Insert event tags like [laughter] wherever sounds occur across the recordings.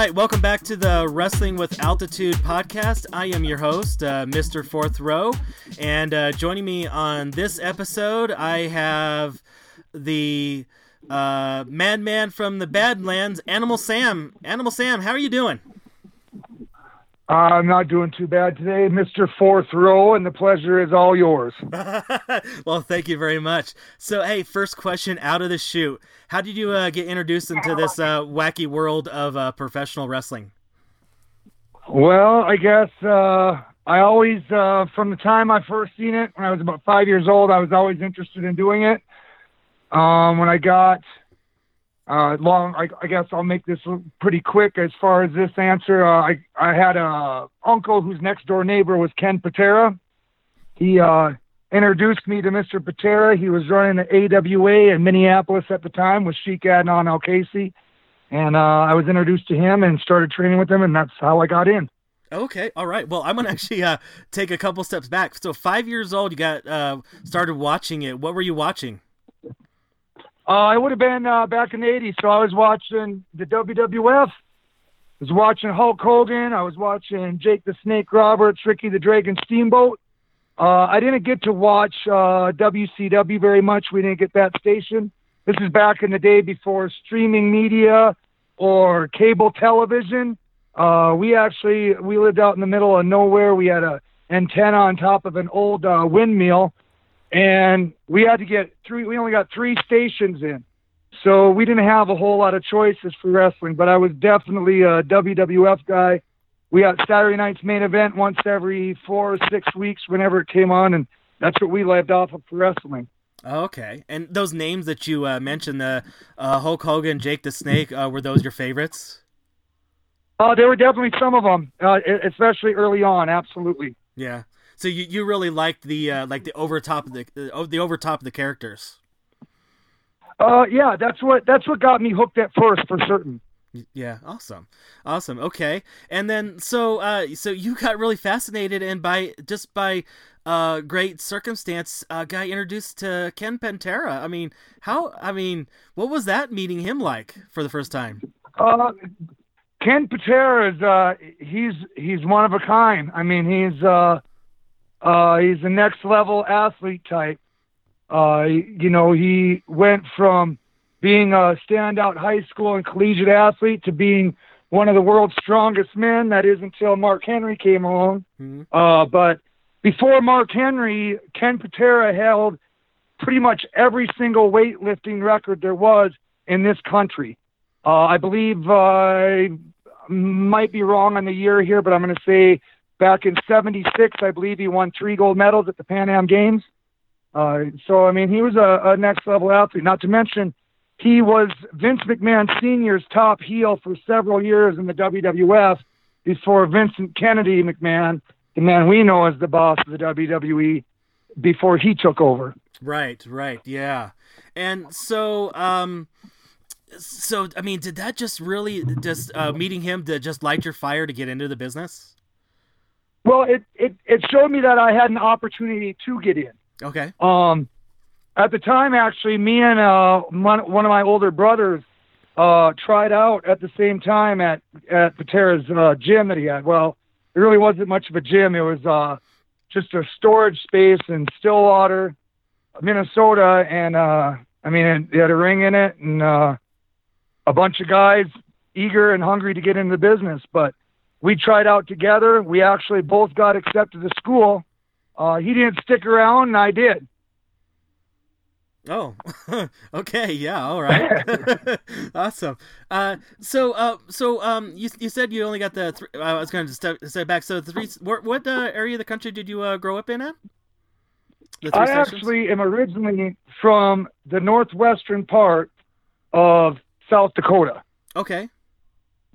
Right, welcome back to the Wrestling with Altitude podcast. I am your host, uh, Mr. Fourth Row, and uh, joining me on this episode, I have the uh, madman from the Badlands, Animal Sam. Animal Sam, how are you doing? I'm not doing too bad today, Mr. Fourth Row, and the pleasure is all yours. [laughs] well, thank you very much. So, hey, first question out of the chute. How did you uh, get introduced into this uh, wacky world of uh, professional wrestling? Well, I guess uh, I always, uh, from the time I first seen it, when I was about five years old, I was always interested in doing it. Um, when I got uh, long, I, I, guess I'll make this pretty quick as far as this answer. Uh, I I had a uncle whose next door neighbor was Ken Patera. He uh, introduced me to Mr. Patera. He was running the AWA in Minneapolis at the time with Sheik Adnan Al-Kaissie, and uh, I was introduced to him and started training with him, and that's how I got in. Okay, all right. Well, I'm gonna [laughs] actually uh, take a couple steps back. So, five years old, you got uh, started watching it. What were you watching? Uh, I would have been uh, back in the 80s, so I was watching the WWF. I was watching Hulk Hogan. I was watching Jake the Snake Roberts, Ricky the Dragon Steamboat. Uh, I didn't get to watch uh, WCW very much. We didn't get that station. This is back in the day before streaming media or cable television. Uh, we actually we lived out in the middle of nowhere. We had a antenna on top of an old uh, windmill and we had to get three. We only got three stations in, so we didn't have a whole lot of choices for wrestling. But I was definitely a WWF guy. We got Saturday night's main event once every four or six weeks, whenever it came on, and that's what we lived off of for wrestling. Okay, and those names that you uh, mentioned, the uh, Hulk Hogan, Jake the Snake, uh, were those your favorites? Uh, there were definitely some of them, uh, especially early on. Absolutely. Yeah. So you, you really liked the uh, like the over top of the uh, the over top of the characters. Uh, yeah, that's what that's what got me hooked at first for certain. Yeah, awesome, awesome. Okay, and then so uh, so you got really fascinated, and by just by uh, great circumstance, uh, got introduced to Ken Patera. I mean, how? I mean, what was that meeting him like for the first time? Uh, Ken Patera is uh, he's he's one of a kind. I mean, he's uh, uh, he's a next level athlete type. Uh, you know, he went from being a standout high school and collegiate athlete to being one of the world's strongest men. That is until Mark Henry came along. Mm-hmm. Uh, but before Mark Henry, Ken Patera held pretty much every single weightlifting record there was in this country. Uh, I believe uh, I might be wrong on the year here, but I'm going to say Back in '76, I believe he won three gold medals at the Pan Am Games. Uh, so I mean, he was a, a next level athlete. Not to mention, he was Vince McMahon Sr.'s top heel for several years in the WWF before Vincent Kennedy McMahon, the man we know as the boss of the WWE, before he took over. Right, right, yeah. And so, um, so I mean, did that just really just uh, meeting him to just light your fire to get into the business? Well, it, it, it showed me that I had an opportunity to get in. Okay. Um, at the time, actually, me and uh, one, one of my older brothers uh, tried out at the same time at at Patera's uh, gym that he had. Well, it really wasn't much of a gym. It was uh, just a storage space in Stillwater, Minnesota, and uh, I mean, it, it had a ring in it and uh, a bunch of guys eager and hungry to get into the business. But we tried out together. We actually both got accepted to school. Uh, he didn't stick around, and I did. Oh, [laughs] okay, yeah, all right, [laughs] [laughs] awesome. Uh, so, uh, so, um, you you said you only got the. Th- I was going to step, step back. So, three. What, what uh, area of the country did you uh, grow up in at? I actually am originally from the northwestern part of South Dakota. Okay.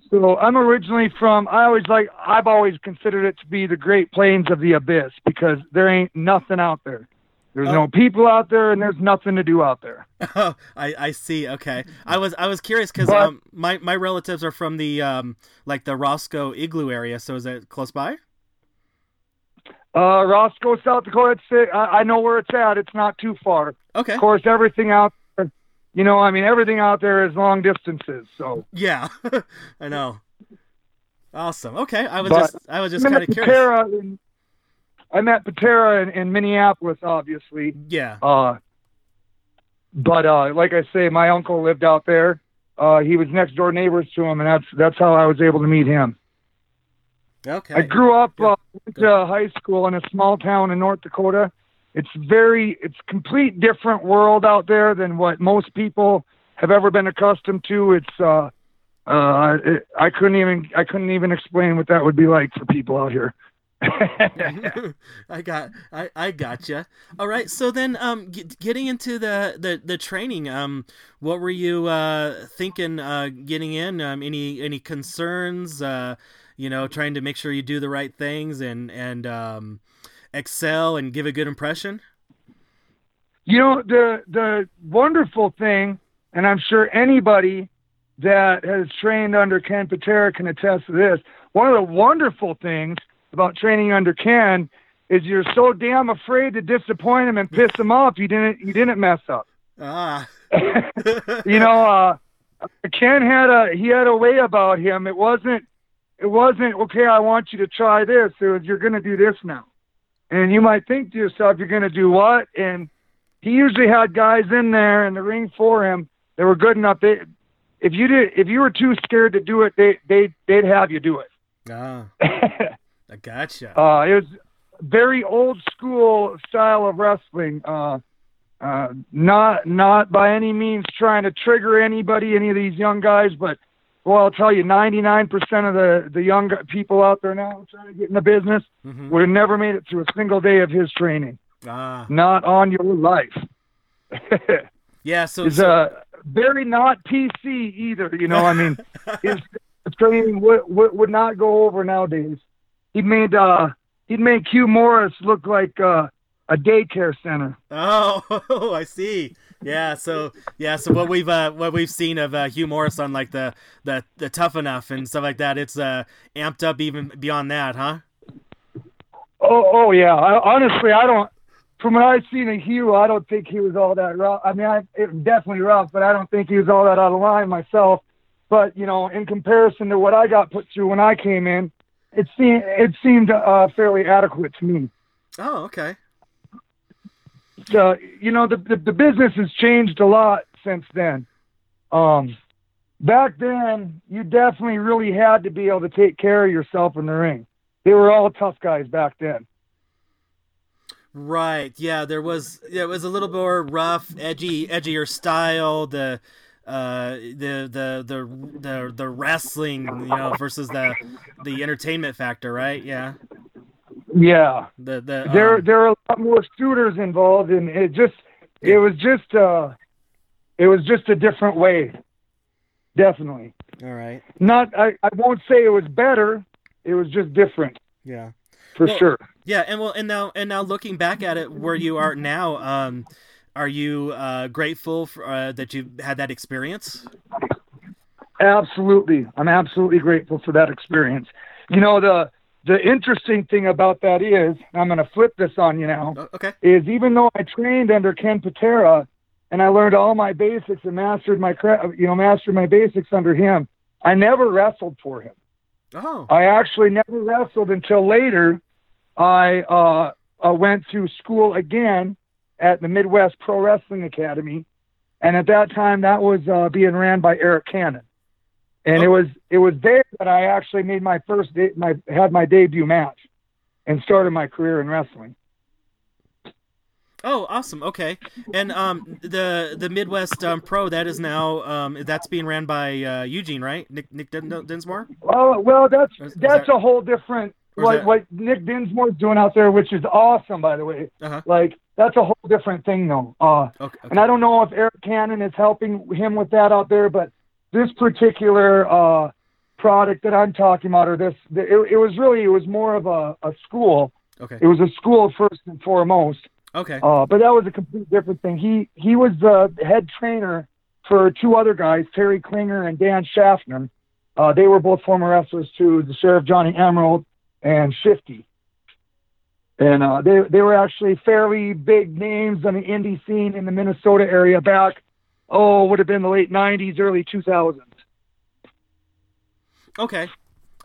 So I'm originally from. I always like. I've always considered it to be the Great Plains of the Abyss because there ain't nothing out there. There's oh. no people out there, and there's nothing to do out there. [laughs] Oh, I, I see. Okay, I was I was curious because um, my my relatives are from the um like the Roscoe Igloo area. So is it close by? Uh, Roscoe, South Dakota. It's, I, I know where it's at. It's not too far. Okay. Of course, everything out you know, I mean, everything out there is long distances. So Yeah, [laughs] I know. Awesome. Okay, I was But- just I was just kind of curious. In, I met Patera in, in Minneapolis, obviously. Yeah. Uh, but uh, like I say, my uncle lived out there. Uh, he was next door neighbors to him, and that's that's how I was able to meet him. Okay. I grew up uh, went to high school in a small town in North Dakota. It's very it's complete different world out there than what most people have ever been accustomed to. It's uh uh it, I couldn't even I couldn't even explain what that would be like for people out here. [laughs] I got I I gotcha. All right. So then um get, getting into the, the the training um what were you uh thinking uh getting in um any any concerns uh you know trying to make sure you do the right things and and um excel and give a good impression? You know the the wonderful thing, and I'm sure anybody that has trained under Ken Patera can attest to this. One of the wonderful things about training under Ken is you're so damn afraid to disappoint him and piss him off. You didn't you didn't mess up. Ah. [laughs] you know, uh, Ken had a he had a way about him. It wasn't it wasn't okay. I want you to try this. It was you're going to do this now, and you might think to yourself, you're going to do what? And he usually had guys in there in the ring for him that were good enough. They, if you did, if you were too scared to do it, they they they'd have you do it. ah. [laughs] I gotcha. Uh, it was very old school style of wrestling. Uh, uh, not not by any means trying to trigger anybody, any of these young guys, but well, I'll tell you, 99% of the the young people out there now trying to get in the business hmm would have never made it through a single day of his training. Ah. Not on your life. [laughs] Yeah. So. It's so- uh, very not PC either. You know, I mean, [laughs] his training would, would would not go over nowadays. He made uh he'd make Hugh Morrus look like uh, a daycare center. Oh, [laughs] I see. Yeah, so yeah, so what we've uh, what we've seen of uh, Hugh Morrus on like the, the the tough enough and stuff like that, it's uh, amped up even beyond that, huh? Oh oh yeah. I, honestly, I don't. From what I've seen of Hugh, I don't think he was all that rough. I mean, I, it was definitely rough, but I don't think he was all that out of line myself. But you know, in comparison to what I got put through when I came in, it seemed it seemed uh, fairly adequate to me. Oh, okay. Uh, you know the, the the business has changed a lot since then. Um, back then, you definitely really had to be able to take care of yourself in the ring. They were all tough guys back then. Right. Yeah, there was it was a little more rough, edgy, edgier style. The uh the the the the the wrestling you know versus the the entertainment factor right yeah Yeah, the the there um, there are a lot more shooters involved, and it just it was just uh it was just a different way. Definitely all right not. I I won't say it was better. It was just different yeah for Well, sure. Yeah, and well, and now and now looking back at it, where you are now, um, are you uh, grateful for, uh, that you had that experience? Absolutely. I'm absolutely grateful for that experience. You know, the the interesting thing about that is, I'm going to flip this on you now, Oh, okay. is even though I trained under Ken Patera and I learned all my basics and mastered my you know, mastered my basics under him, I never wrestled for him. Oh, I actually never wrestled until later. I uh, uh, went to school again at the Midwest Pro Wrestling Academy, and at that time that was uh, being ran by Eric Cannon, and it Oh. was it was there that I actually made my first de- my had my debut match, and started my career in wrestling. oh, awesome. Okay, and um, the the Midwest um, Pro that is now um, that's being ran by uh, Eugene, right? Nick Nick Din- Dinsmore. Well, well, that's Is- is that's that- a whole different what that- what Nick Dinsmore's doing out there, which is awesome, by the way. Uh huh. Like that's a whole different thing, though. Uh, Okay. And I don't know if Eric Cannon is helping him with that out there, but this particular uh, product that I'm talking about, or this, it, it was really, it was more of a, a school. Okay. It was a school first and foremost. Okay. Uh, but that was a complete different thing. He he was the head trainer for two other guys, Terry Klinger and Dan Schaffner. Uh, they were both former wrestlers too, the Sheriff Johnny Emerald and Shifty. And uh, they they were actually fairly big names on the indie scene in the Minnesota area back oh, would have been the late '90s, early 2000s. Okay.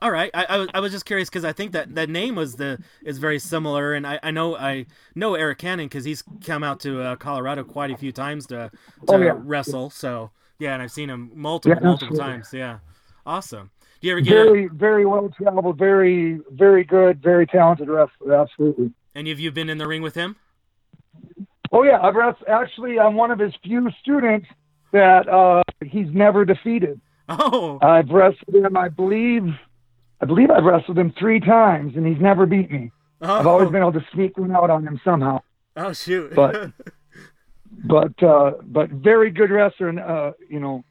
All right. I, I, was, I was just curious because I think that that name was the is very similar, and I, I know I know Eric Cannon because he's come out to uh, Colorado quite a few times to, to Oh, yeah. wrestle. So yeah, and I've seen him multiple Yeah, multiple times. Yeah. Awesome. Do you ever get a, Very, very well traveled, very, very good, very talented wrestler. Absolutely. any of you been in the ring with him? Oh yeah, I've. Actually, I'm one of his few students that uh, he's never defeated. Oh. I've wrestled him. I believe, I believe I've wrestled him three times, and he's never beat me. oh. I've always been able to sneak one out on him somehow. Oh shoot. But- [laughs] But, uh, but very good wrestler, and uh, you know,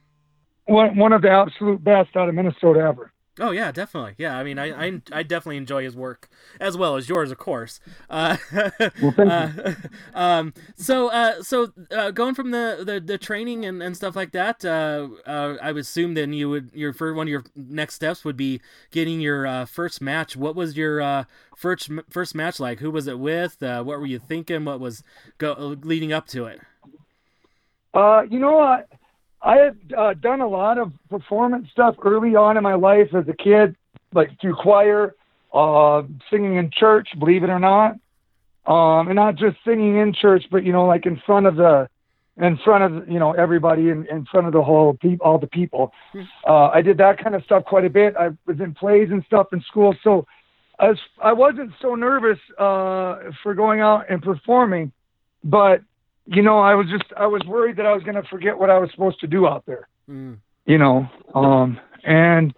one one of the absolute best out of Minnesota ever. Oh yeah, definitely. Yeah, I mean, I, I, I definitely enjoy his work as well as yours, of course. Uh, [laughs] Well, thank [laughs] uh, um, so, uh, so uh, going from the, the, the training and, and stuff like that, uh, uh, I would assume then you would your for one of your next steps would be getting your uh, first match. What was your uh, first first match like? Who was it with? Uh, what were you thinking? What was go leading up to it? Uh, you know, I, I had uh, done a lot of performance stuff early on in my life as a kid, like through choir, uh, singing in church, believe it or not. Um, and not just singing in church, but, you know, like in front of the, in front of, you know, everybody in, in front of the whole people, all the people. Uh, I did that kind of stuff quite a bit. I was in plays and stuff in school. So I was, I wasn't so nervous, uh, for going out and performing, but you know, I was just I was worried that I was going to forget what I was supposed to do out there. Mm. You know, um, and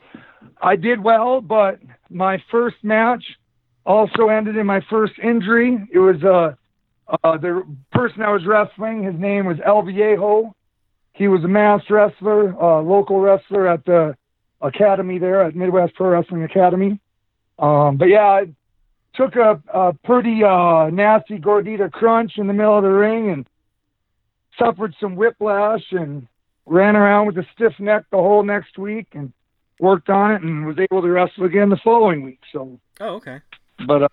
I did well, but my first match also ended in my first injury. It was uh, uh, the person I was wrestling. His name was El Viejo. He was a mass wrestler, uh, local wrestler at the academy there at Midwest Pro Wrestling Academy. Um, but yeah, I took a, a pretty uh, nasty gordita crunch in the middle of the ring and suffered some whiplash and ran around with a stiff neck the whole next week and worked on it and was able to wrestle again the following week. So, Oh, okay. But uh,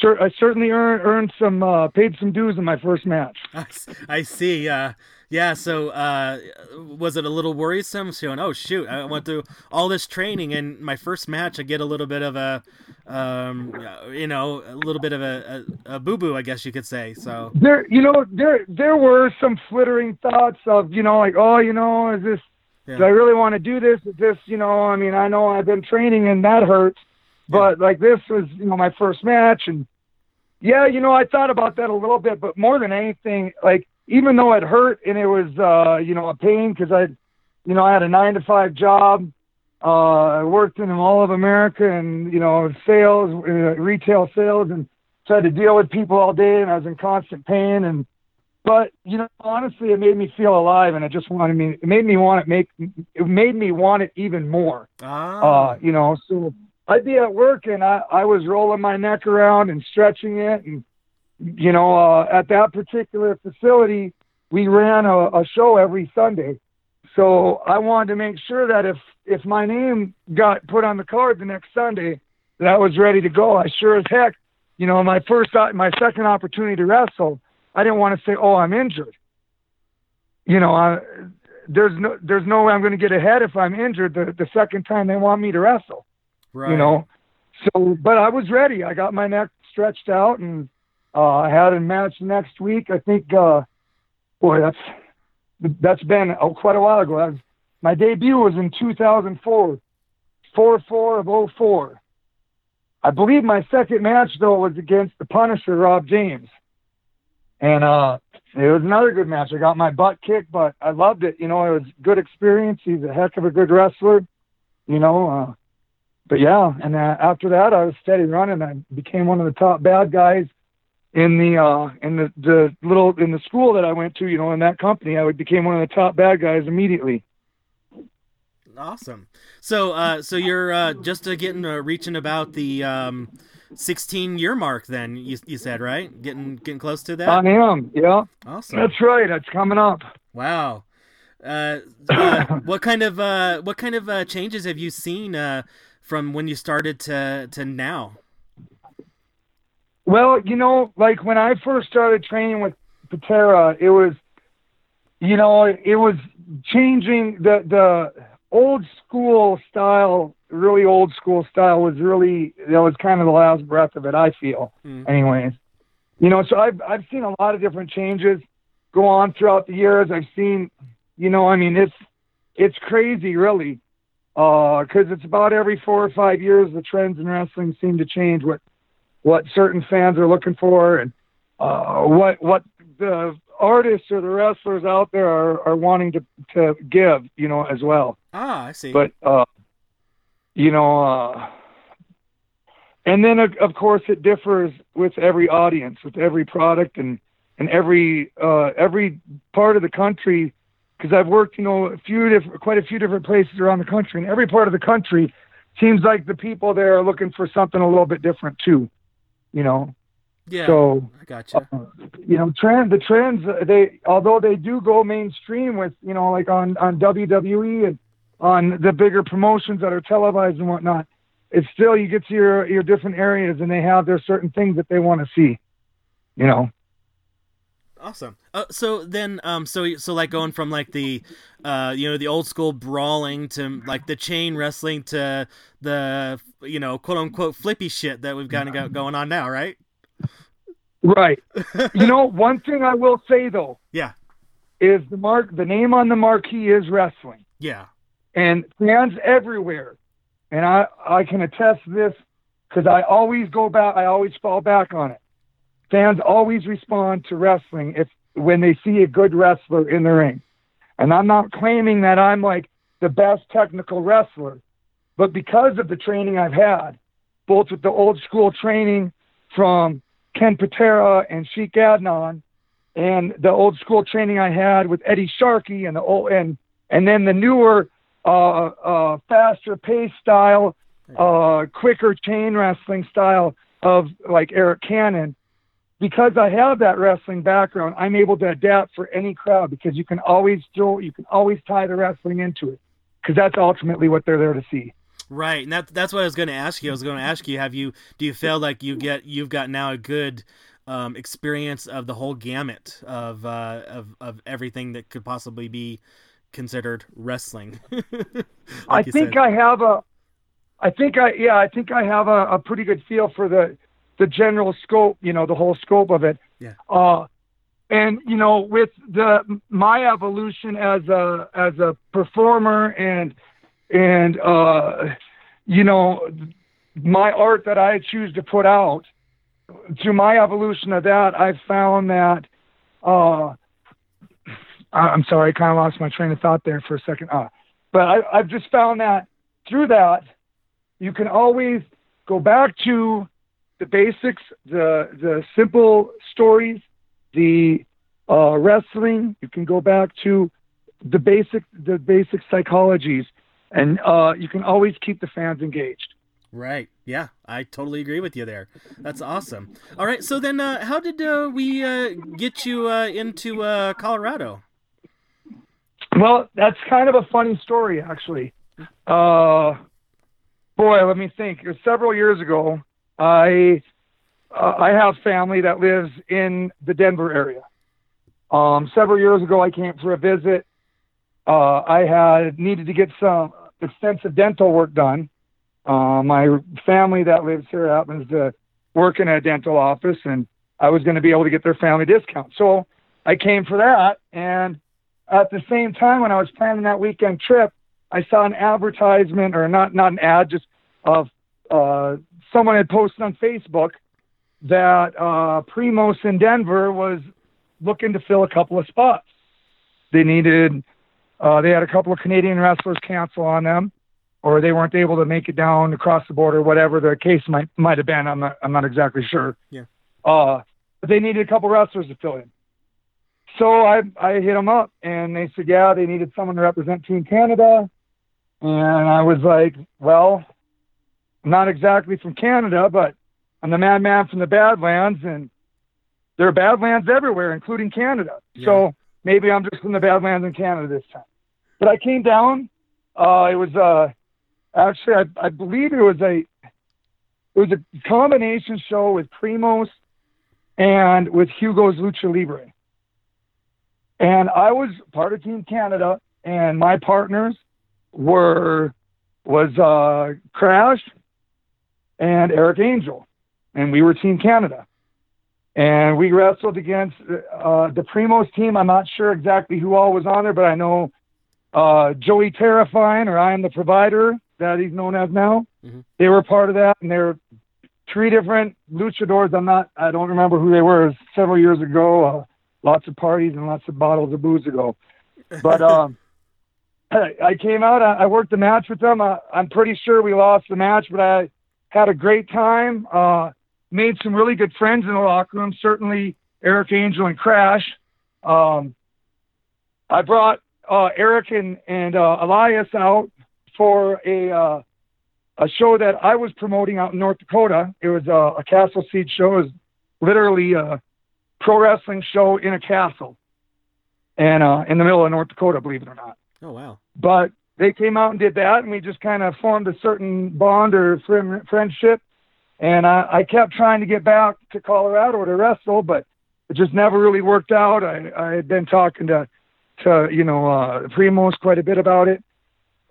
cer- I certainly earned earned some uh, paid some dues in my first match. [laughs] I see. Uh, yeah. So, uh, was it a little worrisome? Showing, oh shoot, I went through all this training, and my first match, I get a little bit of a, um, you know, a little bit of a, a, a boo boo, I guess you could say. So, There, you know, there there were some flittering thoughts of, you know, like, oh, you know, is this? Yeah. Do I really want to do this? Is this, you know? I mean, I know I've been training and that hurts, but like this was, you know, my first match, and yeah, you know, I thought about that a little bit, but more than anything, like even though it hurt and it was, uh, you know, a pain because I, you know, I had a nine to five job. Uh, I worked in all of America and you know sales, uh, retail sales, and so I had to deal with people all day, and I was in constant pain. And but you know, honestly, it made me feel alive, and it just wanted me. It made me want it make. It made me want it even more. ah, Uh, you know, so I'd be at work and I I was rolling my neck around and stretching it, and you know, uh, at that particular facility, we ran a, a show every Sunday. So I wanted to make sure that if if my name got put on the card the next Sunday, that I was ready to go. I sure as heck, you know, my first my second opportunity to wrestle, I didn't want to say, "Oh, I'm injured." You know, I, there's no there's no way I'm going to get ahead if I'm injured the the second time they want me to wrestle. Right. You know, so but I was ready. I got my neck stretched out and uh, I had a match next week. I think, uh, boy, that's that's been oh, quite a while ago. Was, my debut was in 2004, 4-4 of 04. I believe my second match though was against the Punisher, Rob James, and uh, it was another good match. I got my butt kicked, but I loved it. You know, it was a good experience. He's a heck of a good wrestler. You know, uh, but yeah, and uh, after that, I was steady running. I became one of the top bad guys in the uh, in the, the little in the school that I went to. You know, in that company, I became one of the top bad guys immediately. Awesome. So, uh, so you're uh, just uh, getting uh, reaching about the um, 16 year mark. Then you, you said right, getting getting close to that. I am. Yeah, awesome. that's right. That's coming up. Wow. Uh, uh, [coughs] what kind of uh, what kind of uh, changes have you seen uh, from when you started to to now? Well, you know, like when I first started training with Patera, it was, you know, it was changing the the old school style, really old school style was really that was kind of the last breath of it. I feel, Mm. anyways. You know, so I've I've seen a lot of different changes go on throughout the years. I've seen, you know, I mean, it's it's crazy, really, because it's about every four or five years the trends in wrestling seem to change. What what certain fans are looking for, and uh, what what the artists or the wrestlers out there are, are wanting to to give, you know, as well. Ah, I see. But uh, you know, uh, and then of, of course it differs with every audience, with every product, and and every uh, every part of the country. Because I've worked, you know, a few different, quite a few different places around the country, and every part of the country seems like the people there are looking for something a little bit different too. You know, yeah, so I gotcha. uh, you know, trend the trends they although they do go mainstream with you know like on on WWE and on the bigger promotions that are televised and whatnot, it's still you get to your your different areas and they have their certain things that they want to see. You know, Awesome. Uh, so then, um, so so like going from like the, uh, you know, the old school brawling to like the chain wrestling to the you know quote unquote flippy shit that we've kind of got going on now, right? right? [laughs] you know, one thing I will say though Yeah. is the mark the name on the marquee is wrestling. Yeah. and fans everywhere. And I, I can attest this because I always go back, I always fall back on it. Fans always respond to wrestling if when they see a good wrestler in the ring. And I'm not claiming that I'm like the best technical wrestler, but because of the training I've had, both with the old school training from Ken Patera and Sheik Adnan, and the old school training I had with Eddie Sharkey and the old and and then the newer uh, uh, faster pace style, uh, quicker chain wrestling style of like Eric Cannon. Because I have that wrestling background, I'm able to adapt for any crowd because you can always throw, you can always tie the wrestling into it because that's ultimately what they're there to see. Right, and that that's what I was going to ask you. I was going to ask you: Have you do you feel like you get you've got now a good um, experience of the whole gamut of uh, of of everything that could possibly be considered wrestling? [laughs] Like I think said. I have a, I think I yeah I think I have a, a pretty good feel for the the general scope, you know, the whole scope of it. Yeah. Uh, and you know, with the my evolution as a as a performer and and uh, you know, my art that I choose to put out, through my evolution of that, I've found that. Uh, I'm sorry, I kind of lost my train of thought there for a second. Uh, but I, I've just found that through that, you can always go back to the basics, the the simple stories, the uh, wrestling. You can go back to the basic the basic psychologies, and uh, you can always keep the fans engaged. Right. Yeah, I totally agree with you there. That's awesome. All right. So then, uh, how did uh, we uh, get you uh, into uh, Colorado? Well, that's kind of a funny story, actually. Uh, boy, let me think. It was several years ago. I uh, I have family that lives in the Denver area. Um, several years ago, I came for a visit. Uh, I had needed to get some extensive dental work done. Uh, my family that lives here happens to work in a dental office, and I was going to be able to get their family discount. So I came for that, and at the same time, when I was planning that weekend trip, I saw an advertisement, or not not an ad, just of uh, someone had posted on Facebook that uh, Primos in Denver was looking to fill a couple of spots. They needed, uh, they had a couple of Canadian wrestlers cancel on them, or they weren't able to make it down across the border, whatever the case might might have been. I'm not I'm not exactly sure. Yeah. Uh, but they needed a couple wrestlers to fill in. So I I hit them up and they said yeah they needed someone to represent Team Canada, and I was like well, not exactly from Canada, but I'm the madman from the Badlands, and there are Badlands everywhere, including Canada. So maybe I'm just from the Badlands in Canada this time. But I came down. Uh, it was uh, actually I, I believe it was a it was a combination show with Primos and with Hugo's Lucha Libre. and I was part of Team Canada, and my partners were was uh, Crash and Eric Angel, and we were Team Canada. And we wrestled against uh, the Primos team. I'm not sure exactly who all was on there, but I know uh, Joey Terrifying, or I am the provider that he's known as now. Mm-hmm. They were part of that, and they're three different luchadors. I'm not, I don't remember who they were. several years ago. Uh, lots of parties and lots of bottles of booze ago. But [laughs] um, I came out. I, I worked the match with them. I, I'm pretty sure we lost the match, but I had a great time. Uh, made some really good friends in the locker room. Certainly Eric Angel and Crash. Um, I brought uh, Eric and, and uh, Elias out for a uh, a show that I was promoting out in North Dakota. It was a, a castle Seed show. It was literally a pro wrestling show in a castle, and uh, in the middle of North Dakota, believe it or not. Oh wow! But they came out and did that, and we just kind of formed a certain bond or friendship. And I, I kept trying to get back to Colorado to wrestle, but it just never really worked out. I, I had been talking to, to you know, uh, Primos quite a bit about it,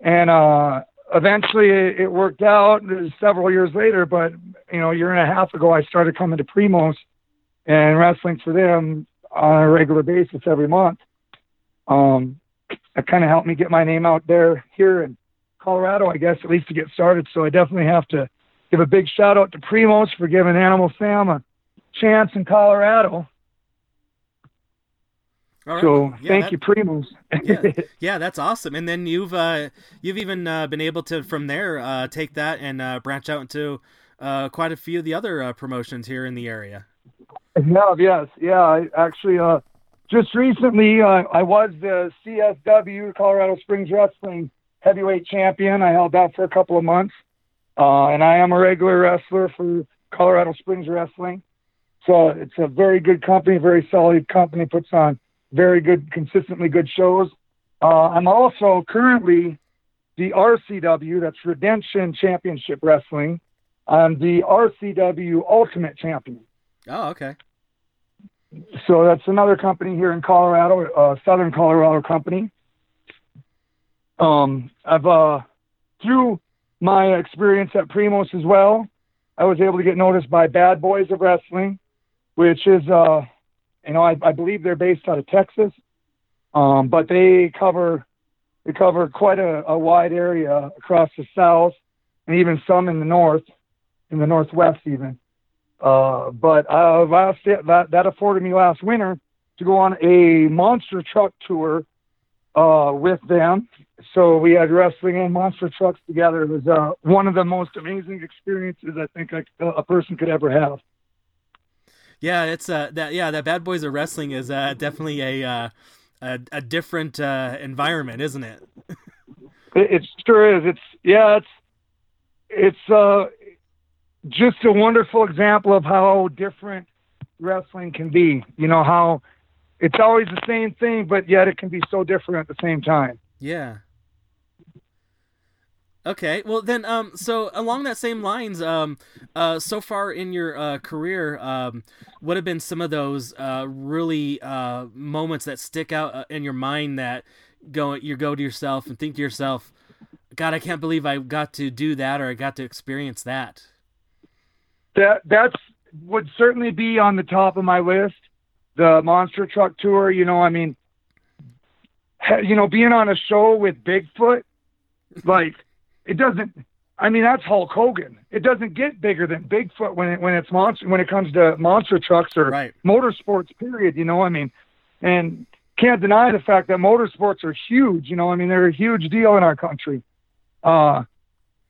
and uh, eventually it, it worked out. Several years later, but you know, a year and a half ago, I started coming to Primos and wrestling for them on a regular basis every month. Um, that kind of helped me get my name out there here in Colorado, I guess, at least to get started. So I definitely have to give a big shout out to Primos for giving Animal Sam a chance in Colorado. Right. So yeah, thank that, you, Primos. [laughs] yeah, [laughs] yeah, that's awesome. And then you've uh, you've even uh, been able to from there uh, take that and uh, branch out into uh, quite a few of the other uh, promotions here in the area. Yeah, yes, yeah. I actually just recently, uh, I was the CSW Colorado Springs Wrestling heavyweight champion. I held that for a couple of months, uh, and I am a regular wrestler for Colorado Springs Wrestling. So it's a very good company, very solid company, puts on very good, consistently good shows. Uh, I'm also currently the RCW, that's Redemption Championship Wrestling. I'm the RCW Ultimate Champion. Oh, okay so that's another company here in Colorado, uh, Southern Colorado company. Um, I've uh, through my experience at Primos as well, I was able to get noticed by Bad Boys of Wrestling, which is uh, you know I, I believe they're based out of Texas, um, but they cover they cover quite a, a wide area across the south and even some in the north, in the northwest even. Uh, but uh, last that that afforded me last winter to go on a monster truck tour uh, with them. So we had wrestling and monster trucks together. It was uh, one of the most amazing experiences I think I, a person could ever have. Yeah, it's uh that yeah that Bad Boys of Wrestling is uh, definitely a uh, a, a different uh, environment, isn't it? [laughs] it? It sure is. It's yeah, it's it's uh just a wonderful example of how different wrestling can be. You know how it's always the same thing, but yet it can be so different at the same time. Yeah. Okay, well then, um, so along that same lines, um, uh, so far in your uh, career, um, what have been some of those uh, really uh, moments that stick out uh, in your mind that go you go to yourself and think to yourself, God, I can't believe I got to do that or I got to experience that that that's would certainly be on the top of my list. The monster truck tour, you know, I mean, you know, being on a show with Bigfoot, like it doesn't. I mean, that's Hulk Hogan. It doesn't get bigger than Bigfoot when it when it's monster when it comes to monster trucks or right. motorsports. Period. You know, I mean, and can't deny the fact that motorsports are huge. You know, I mean, they're a huge deal in our country. Uh,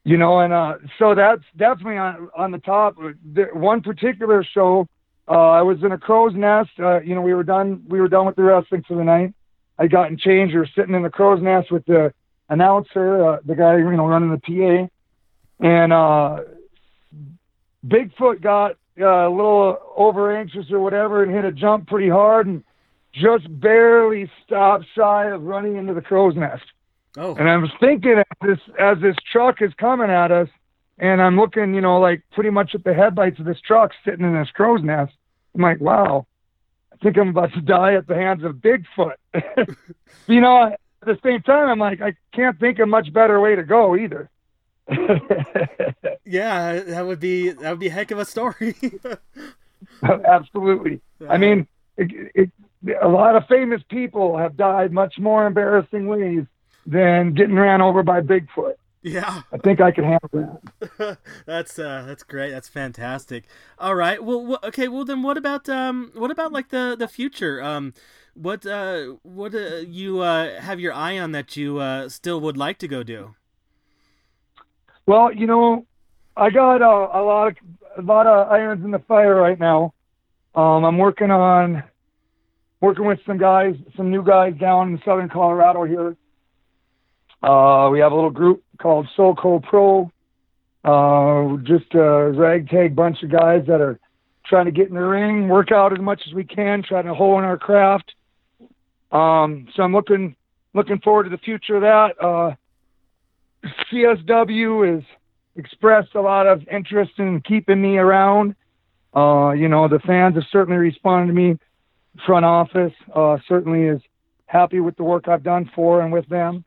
you know, and uh, so that's definitely on on the top. The, one particular show, uh, I was in a crow's nest. Uh, you know, we were done. We were done with the wrestling for the night. I gotten changed. We were sitting in the crow's nest with the announcer, uh, the guy you know running the PA, and uh, Bigfoot got uh, a little over anxious or whatever and hit a jump pretty hard and just barely stopped shy of running into the crow's nest. Oh. And I was thinking as this as this truck is coming at us, and I'm looking, you know, like pretty much at the headlights of this truck sitting in this crow's nest. I'm like, wow. I think I'm about to die at the hands of Bigfoot. [laughs] you know, at the same time, I'm like, I can't think of much better way to go either. [laughs] yeah, that would be that would be a heck of a story. [laughs] Oh, absolutely. I mean, it, it, a lot of famous people have died much more embarrassing ways than getting ran over by Bigfoot. Yeah, I think I can handle that. [laughs] that's uh, that's great. That's fantastic. All right. Well, okay. Well, then, what about um, what about like the the future? Um, what uh, what uh, you uh, have your eye on that you uh, still would like to go do? Well, you know, I got uh, a lot of a lot of irons in the fire right now. Um, I'm working on working with some guys, some new guys down in southern Colorado here. Uh, we have a little group called SoCo Pro. Uh, just a ragtag bunch of guys that are trying to get in the ring, work out as much as we can, trying to hone our craft. Um, so I'm looking looking forward to the future of that. Uh, CSW has expressed a lot of interest in keeping me around. Uh, you know, the fans have certainly responded to me. Front office uh, certainly is happy with the work I've done for and with them.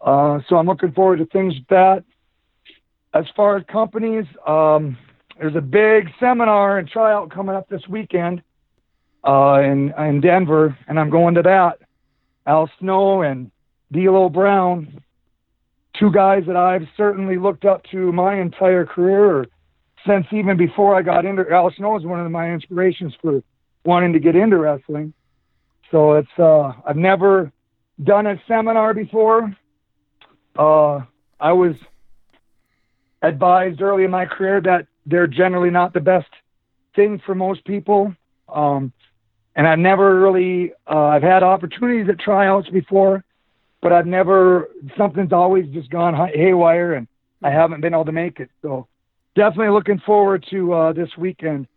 Uh, so I'm looking forward to things that. As far as companies, um, there's a big seminar and tryout coming up this weekend uh, in in Denver, and I'm going to that. Al Snow and D'Lo Brown, two guys that I've certainly looked up to my entire career, since even before I got into. Al Snow is one of my inspirations for wanting to get into wrestling. So it's uh, I've never done a seminar before. Uh, I was advised early in my career that they're generally not the best thing for most people. Um, and I've never really, uh, I've had opportunities at tryouts before, but I've never, something's always just gone haywire and I haven't been able to make it. So definitely looking forward to uh, this weekend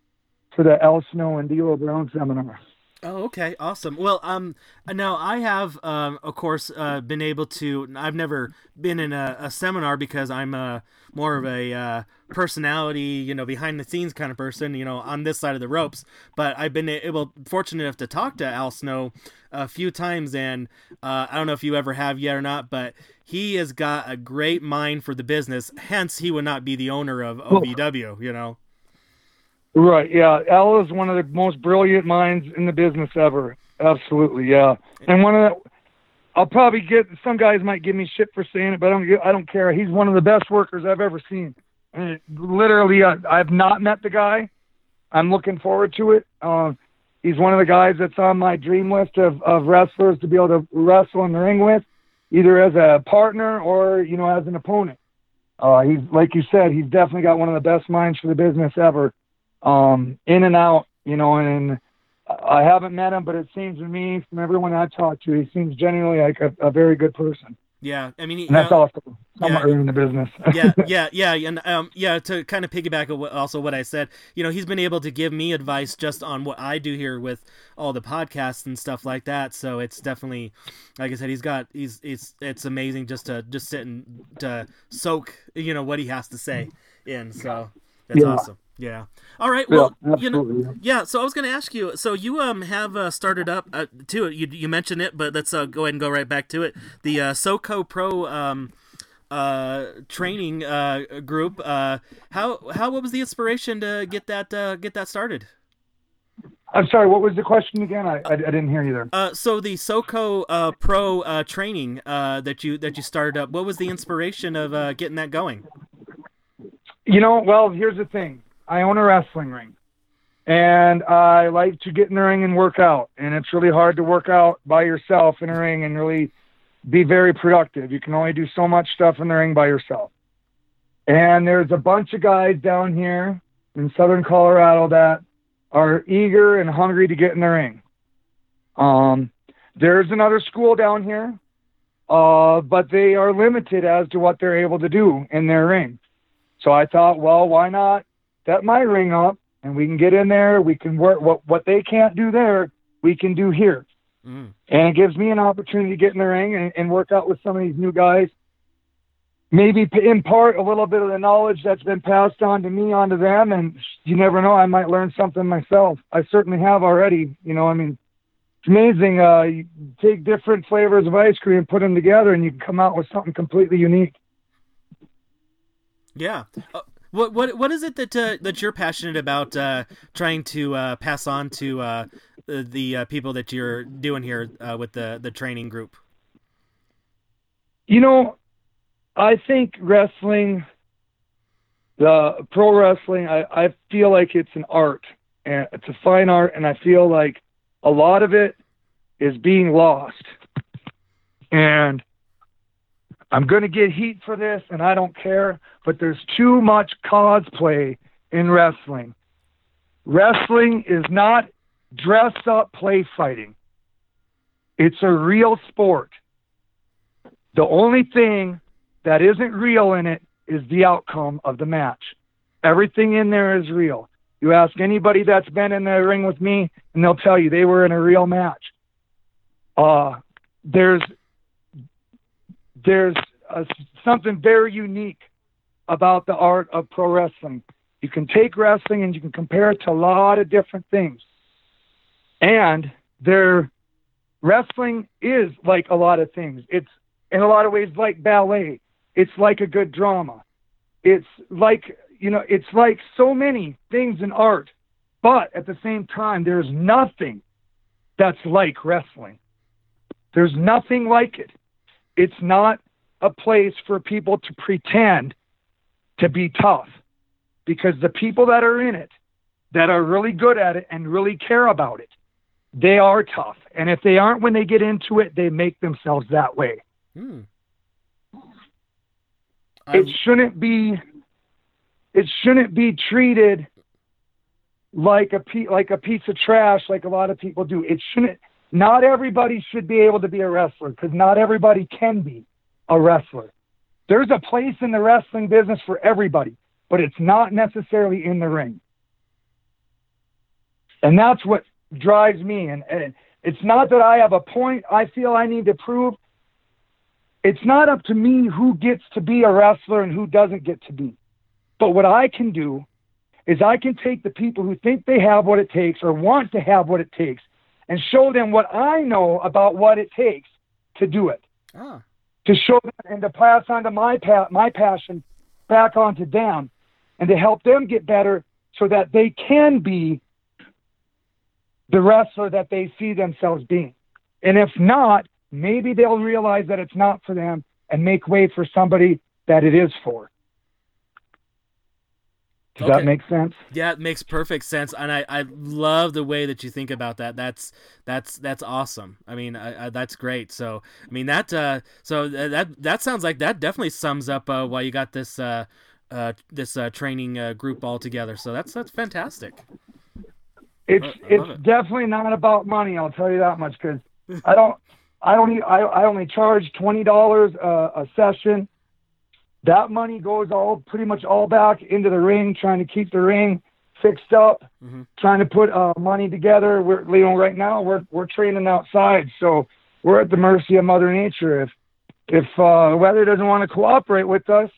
for the Al Snow and D'Lo Brown seminar. Oh, okay, awesome. Well, um, now I have, um, of course, uh, been able to. I've never been in a, a seminar because I'm a more of a uh, personality, you know, behind the scenes kind of person, you know, on this side of the ropes. But I've been able, fortunate enough to talk to Al Snow a few times, and uh, I don't know if you ever have yet or not, but he has got a great mind for the business. Hence, he would not be the owner of OVW, you know. Right. Yeah. Al is one of the most brilliant minds in the business ever. Absolutely. Yeah. And one of the, I'll probably get some guys might give me shit for saying it, but I don't. I don't care. He's one of the best workers I've ever seen. And literally, I, I've not met the guy. I'm looking forward to it. Uh, he's one of the guys that's on my dream list of, of wrestlers to be able to wrestle in the ring with, either as a partner or you know as an opponent. Uh, he's like you said, he's definitely got one of the best minds for the business ever um, in and out, you know, and I haven't met him, but it seems to me from everyone I talked to, he seems genuinely like a, a very good person. Yeah, I mean, and that's uh, awesome. Somewhat yeah, in the business. yeah, [laughs] yeah, yeah, and um, yeah. To kind of piggyback also what I said, you know, he's been able to give me advice just on what I do here with all the podcasts and stuff like that. So it's definitely, like I said, he's got he's it's it's amazing just to just sit and to soak, you know, what he has to say in. So that's yeah. awesome. Yeah. All right. Well, yeah, you know, yeah. So I was going to ask you. So you um have uh, started up uh, too. You you mentioned it, but let's uh, go ahead and go right back to it. The uh, SoCo Pro um uh training uh group. Uh, how how what was the inspiration to get that uh, get that started? I'm sorry. What was the question again? I, I, I didn't hear you there. Uh, so the SoCo uh, Pro uh, training uh, that you that you started up. What was the inspiration of uh, getting that going? You know, well, here's the thing. I own a wrestling ring. And I like to get in the ring and work out. And it's really hard to work out by yourself in a ring and really be very productive. You can only do so much stuff in the ring by yourself. And there's a bunch of guys down here in southern Colorado that are eager and hungry to get in the ring. Um, there's another school down here, uh, but they are limited as to what they're able to do in their ring. So I thought, well, why not set my ring up and we can get in there. We can work what what they can't do there, we can do here. Mm. And it gives me an opportunity to get in the ring and, and work out with some of these new guys. maybe impart a little bit of the knowledge that's been passed on to me onto them and you never know i might learn something myself i certainly have already you know i mean it's amazing uh you take different flavors of ice cream put them together and you can come out with something completely unique yeah uh, what what what is it that uh, that you're passionate about uh, trying to uh, pass on to uh, the, uh, people that you're doing here with the the training group you know I think wrestling, the pro wrestling, I, I feel like it's an art and it's a fine art, and I feel like a lot of it is being lost. And I'm going to get heat for this, and I don't care, but there's too much cosplay in wrestling. Wrestling is not dress up play fighting, it's a real sport. The only thing that isn't real in it is the outcome of the match. Everything in there is real. You ask anybody that's been in the ring with me, and they'll tell you they were in a real match. Uh, there's there's a, something very unique about the art of pro wrestling. You can take wrestling and you can compare it to a lot of different things. And their wrestling is like a lot of things. It's in a lot of ways like ballet. It's like a good drama. It's like, you know, it's like so many things in art, but at the same time, there's nothing that's like wrestling. There's nothing like it. It's not a place for people to pretend to be tough because the people that are in it, that are really good at it and really care about it, they are tough. And if they aren't when they get into it, they make themselves that way. Hmm it shouldn't be it shouldn't be treated like a like a piece of trash like a lot of people do. It shouldn't not everybody should be able to be a wrestler because not everybody can be a wrestler. There's a place in the wrestling business for everybody, but it's not necessarily in the ring. And that's what drives me. And, and it's not that I have a point I feel I need to prove it's not up to me who gets to be a wrestler and who doesn't get to be. But what I can do is I can take the people who think they have what it takes or want to have what it takes and show them what I know about what it takes to do it. Ah. To show them and to pass on to my pa- my passion back onto them and to help them get better so that they can be the wrestler that they see themselves being. And if not, maybe they'll realize that it's not for them and make way for somebody that it is for. Does okay. that make sense? Yeah, it makes perfect sense, and I, I love the way that you think about that. That's that's that's awesome. I mean, I, I, that's great. So I mean that uh, so that that sounds like that definitely sums up uh, why you got this uh, uh, this uh, training uh, group all together. So that's that's fantastic. It's it's it. definitely not about money. I'll tell you that much because I don't I only I, I only charge twenty dollars a session. That money goes all pretty much all back into the ring, trying to keep the ring fixed up, mm-hmm. trying to put uh, money together. We're you know right now we're we're training outside, so we're at the mercy of Mother Nature. If if uh, weather doesn't want to cooperate with us,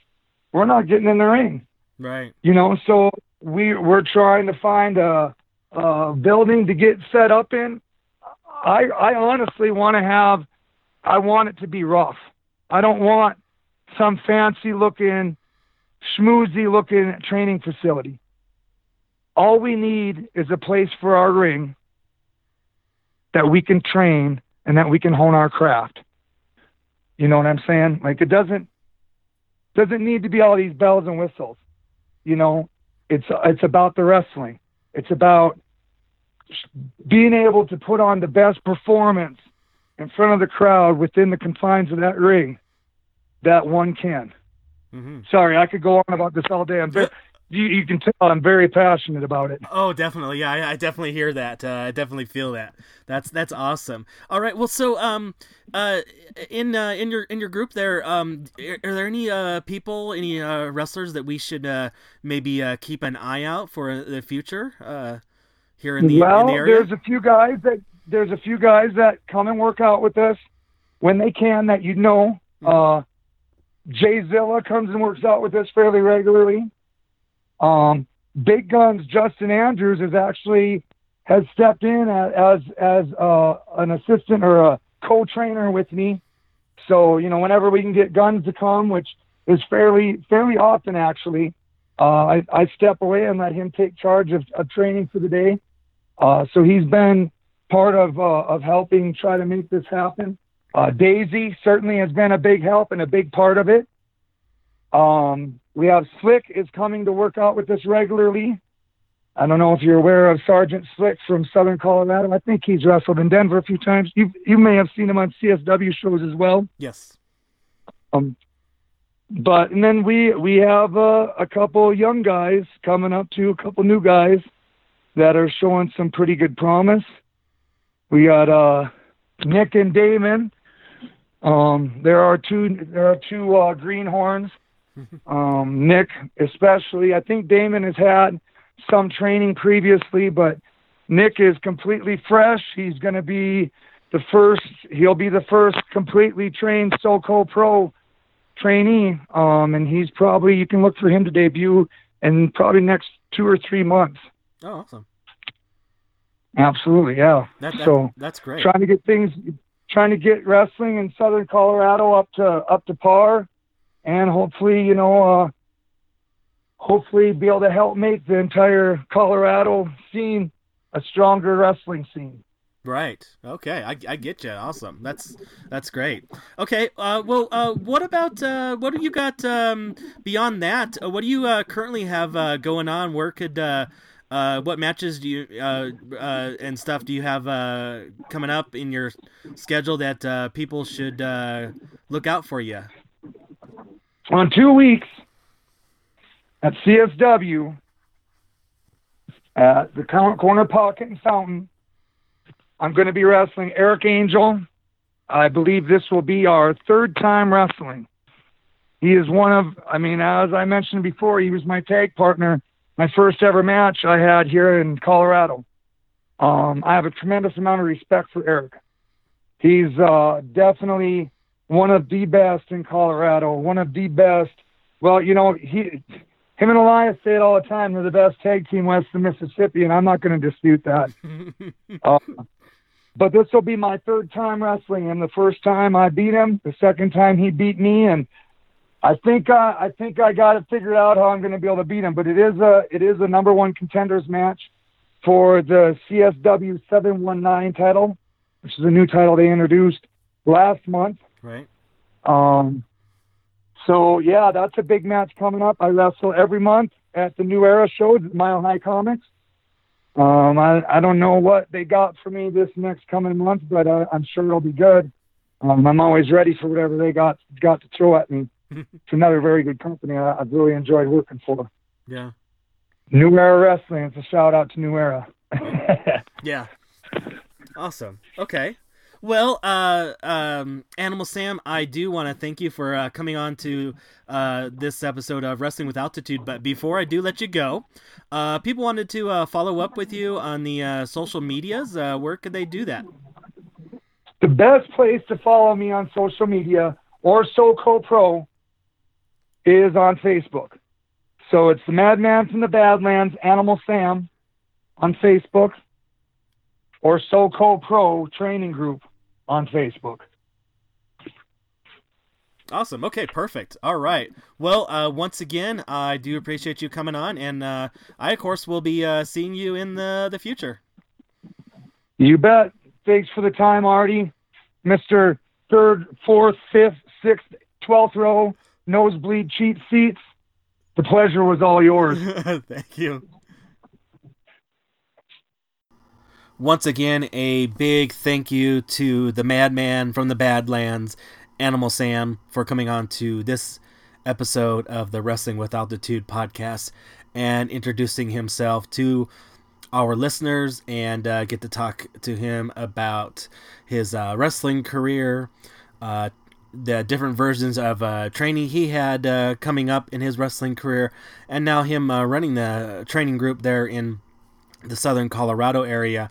we're not getting in the ring. Right. You know, so we we're trying to find a, a building to get set up in I I honestly want to have I want it to be rough. I don't want some fancy looking schmoozy looking training facility. All we need is a place for our ring that we can train and that we can hone our craft. You know what I'm saying? Like it doesn't doesn't need to be all these bells and whistles. You know, it's it's about the wrestling. It's about being able to put on the best performance in front of the crowd within the confines of that ring that one can. Mm-hmm. Sorry, I could go on about this all day. I'm very, you, you can tell I'm very passionate about it. Oh, definitely. Yeah, I, I definitely hear that. Uh, I definitely feel that. That's that's awesome. All right. Well, so um, uh, in uh, in your in your group there, um, are, there any uh people, any uh wrestlers that we should uh maybe uh keep an eye out for the future? Uh here in the, well, in the area? there's a few guys that there's a few guys that come and work out with us when they can that you know. Mm-hmm. Uh, Jay Zilla comes and works out with us fairly regularly. Um, Big Guns Justin Andrews is actually has stepped in as as uh, an assistant or a co-trainer with me. So you know, whenever we can get guns to come, which is fairly fairly often actually, uh, I, I step away and let him take charge of, of training for the day. Uh, so he's been part of uh, of helping try to make this happen. Uh, Daisy certainly has been a big help and a big part of it. Um, we have Slick is coming to work out with us regularly. I don't know if you're aware of Sergeant Slick from Southern Colorado. I think he's wrestled in Denver a few times. You you may have seen him on CSW shows as well. Yes. Um, but and then we we have uh, a couple young guys coming up to a couple new guys that are showing some pretty good promise. We got uh, Nick and Damon. Um, there are two there are two uh, greenhorns. [laughs] Um, Nick especially. I think Damon has had some training previously, but Nick is completely fresh. He's going to be the first. He'll be the first completely trained SoCo Pro trainee, um, and he's probably you can look for him to debut in probably next two or three months. Oh, awesome! Absolutely, yeah. That, that, so that's great. Trying to get things, trying to get wrestling in Southern Colorado up to up to par, and hopefully, you know, uh, hopefully be able to help make the entire Colorado scene a stronger wrestling scene. Right. Okay. I, I get you. Awesome. That's that's great. Okay. Uh, well, uh, what about uh, what do you got um, beyond that? Uh, what do you uh, currently have uh, going on? Where could uh, what matches do you uh, uh, and stuff do you have uh, coming up in your schedule that uh, people should uh, look out for you? On two weeks at CSW at the corner pocket and fountain I'm going to be wrestling Eric Angel. I believe this will be our third time wrestling. He is one of, I mean, as I mentioned before, he was my tag partner, my first ever match I had here in Colorado. Um, I have a tremendous amount of respect for Eric. He's uh, definitely one of the best in Colorado, one of the best. Well, you know, he, him and Elias say it all the time. They're the best tag team west of Mississippi, and I'm not going to dispute that. [laughs] uh, but this will be my third time wrestling him. The first time I beat him, the second time he beat me, and I think uh, I think I got it figured out how I'm going to be able to beat him. But it is a it is a number one contenders match for the CSW 719 title, which is a new title they introduced last month. Right. Um. So yeah, that's a big match coming up. I wrestle every month at the New Era show at Mile High Comics. Um, I, I don't know what they got for me this next coming month, but uh, I'm sure it'll be good. Um, I'm always ready for whatever they got got to throw at me. It's another very good company I, I've really enjoyed working for. Yeah. New Era Wrestling. It's a shout out to New Era. [laughs] yeah. Awesome. Okay. Well, uh, um, Animal Sam, I do want to thank you for uh, coming on to uh, this episode of Wrestling with Altitude. But before I do let you go, uh, people wanted to uh, follow up with you on the uh, social medias. where could they do that? The best place to follow me on social media or SoCo Pro is on Facebook. So it's the Madman from the Badlands, Animal Sam, on Facebook, or SoCo Pro Training Group on Facebook. Awesome. Okay, perfect. All right. Well, uh, once again, I do appreciate you coming on, and uh, I, of course, will be uh, seeing you in the the future. You bet. Thanks for the time, Artie. Mister Third, Fourth, Fifth, Sixth, Twelfth row, nosebleed cheap seats. The pleasure was all yours. [laughs] Thank you. Once again, a big thank you to the madman from the Badlands, Animal Sam, for coming on to this episode of the Wrestling with Altitude podcast and introducing himself to our listeners and uh, get to talk to him about his uh, wrestling career, uh, the different versions of uh, training he had uh, coming up in his wrestling career, and now him uh, running the training group there in the southern Colorado area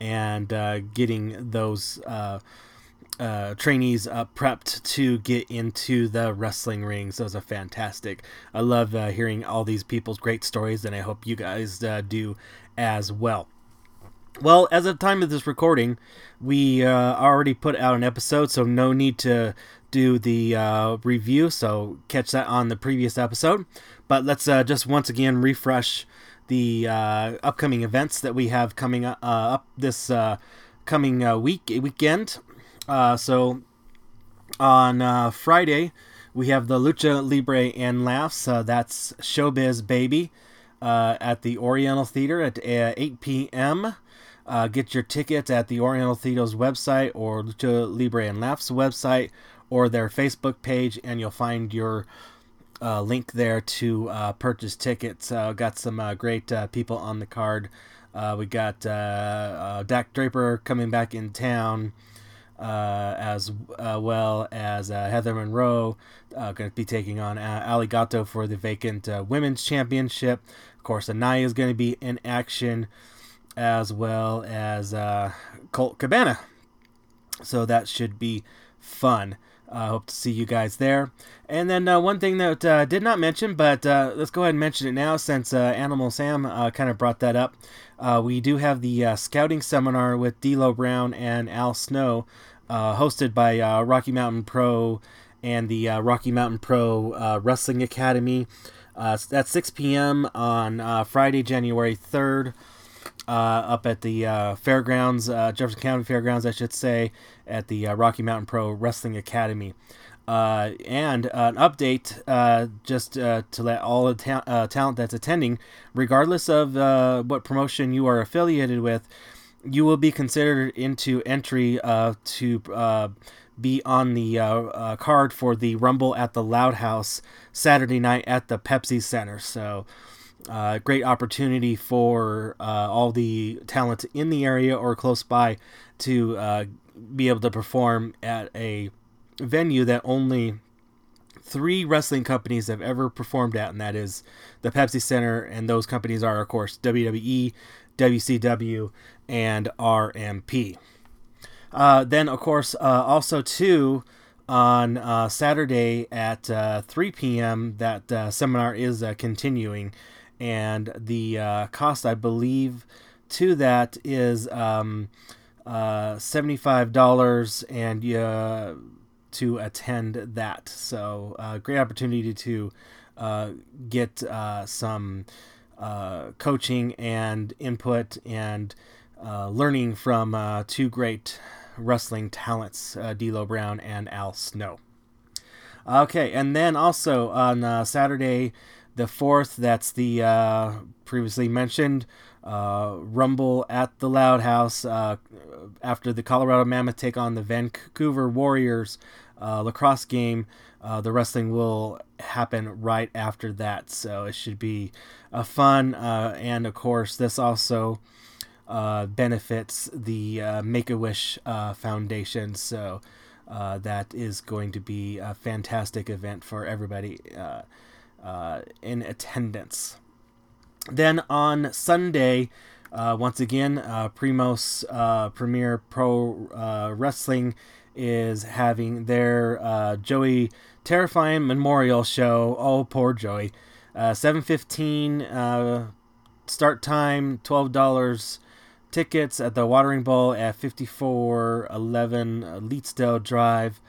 and uh, getting those uh, uh, trainees prepped to get into the wrestling rings. Those are fantastic. I love hearing all these people's great stories, and I hope you guys do as well. Well, as of the time of this recording, we uh, already put out an episode, so no need to do the uh, review. So catch that on the previous episode. But let's just once again refresh the upcoming events that we have coming up this coming week weekend. Uh, so on uh, Friday, we have the Lucha Libre and Laughs. Uh, that's Showbiz Baby uh, at the Oriental Theater at uh, 8 p.m. Uh, get your tickets at the Oriental Theater's website or Lucha Libre and Laughs website or their Facebook page, and you'll find your uh, link there to uh, purchase tickets. Uh, got some great people on the card. we got Dak Draper coming back in town uh, as uh, well as uh, Heather Monroe uh, going to be taking on uh, for the vacant uh, women's championship. Of course, Anaya is going to be in action as well as uh, Colt Cabana. So that should be fun. I hope to see you guys there. And then uh, one thing that uh, did not mention, but uh, let's go ahead and mention it now since Animal Sam kind of brought that up. we do have the scouting seminar with D'Lo Brown and Al Snow uh, hosted by uh, Rocky Mountain Pro and the uh, Rocky Mountain Pro uh, Wrestling Academy. Uh, that's 6 p.m. on uh, Friday, January 3rd, Uh, up at the uh, fairgrounds, uh, Jefferson County Fairgrounds, I should say, at the Rocky Mountain Pro Wrestling Academy. and an update just to let all the ta- talent that's attending, regardless of what promotion you are affiliated with, you will be considered into entry uh, to uh, be on the uh, uh, card for the Rumble at the Loud House Saturday night at the Pepsi Center. So, uh, great opportunity for uh, all the talent in the area or close by to be able to perform at a venue that only three wrestling companies have ever performed at, and that is the Pepsi Center, and those companies are, of course, WWE, WCW, and RMP. Uh, then, of course, uh, also too on uh, Saturday at uh, 3 p.m. that uh, seminar is uh, continuing, and the cost, I believe, to that is um, seventy-five dollars, and to attend that. So, a great opportunity to get some coaching and input and uh, learning from uh, two great wrestling talents, uh, D'Lo Brown and Al Snow. Okay, and then also on uh, Saturday, the fourth, that's the uh, previously mentioned uh, Rumble at the Loud House after the Colorado Mammoth take on the Vancouver Warriors lacrosse game. the wrestling will happen right after that, so it should be a fun. and of course, this also uh, benefits the uh, Make a Wish uh, Foundation. So uh, that is going to be a fantastic event for everybody uh, uh, in attendance. Then on Sunday, uh, once again, uh, Primos uh, Premier Pro Wrestling is having their Joey Terrifying Memorial Show. Oh, poor Joey. 7:15 start time, twelve dollars tickets at the Watering Bowl at 5411 Leetsdale Drive.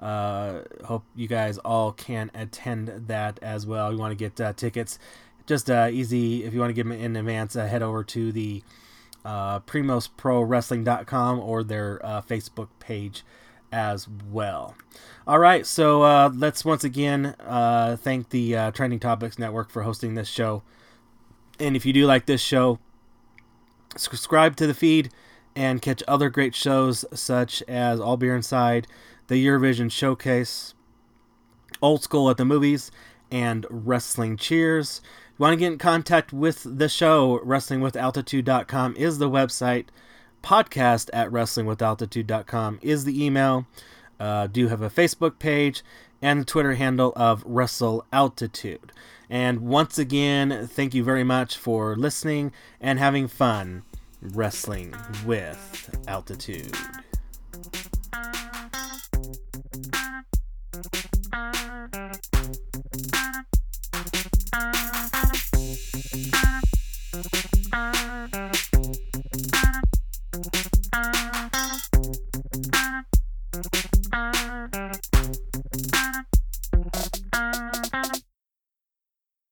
Uh, hope you guys all can attend that as well. You want to get uh, tickets, just uh, easy. If you want to get them in advance, uh, head over to the uh, PrimosProWrestling.com or their Facebook page as well. All right, so uh, let's once again uh, thank the uh, Trending Topics Network for hosting this show. And if you do like this show, subscribe to the feed and catch other great shows such as All Beer Inside, the Eurovision Showcase, Old School at the Movies, and Wrestling Cheers. If you want to get in contact with the show, WrestlingWithAltitude.com is the website. Podcast at WrestlingWithAltitude.com is the email. Uh, do have a Facebook page and a Twitter handle of Wrestle Altitude. And once again, thank you very much for listening and having fun wrestling with altitude.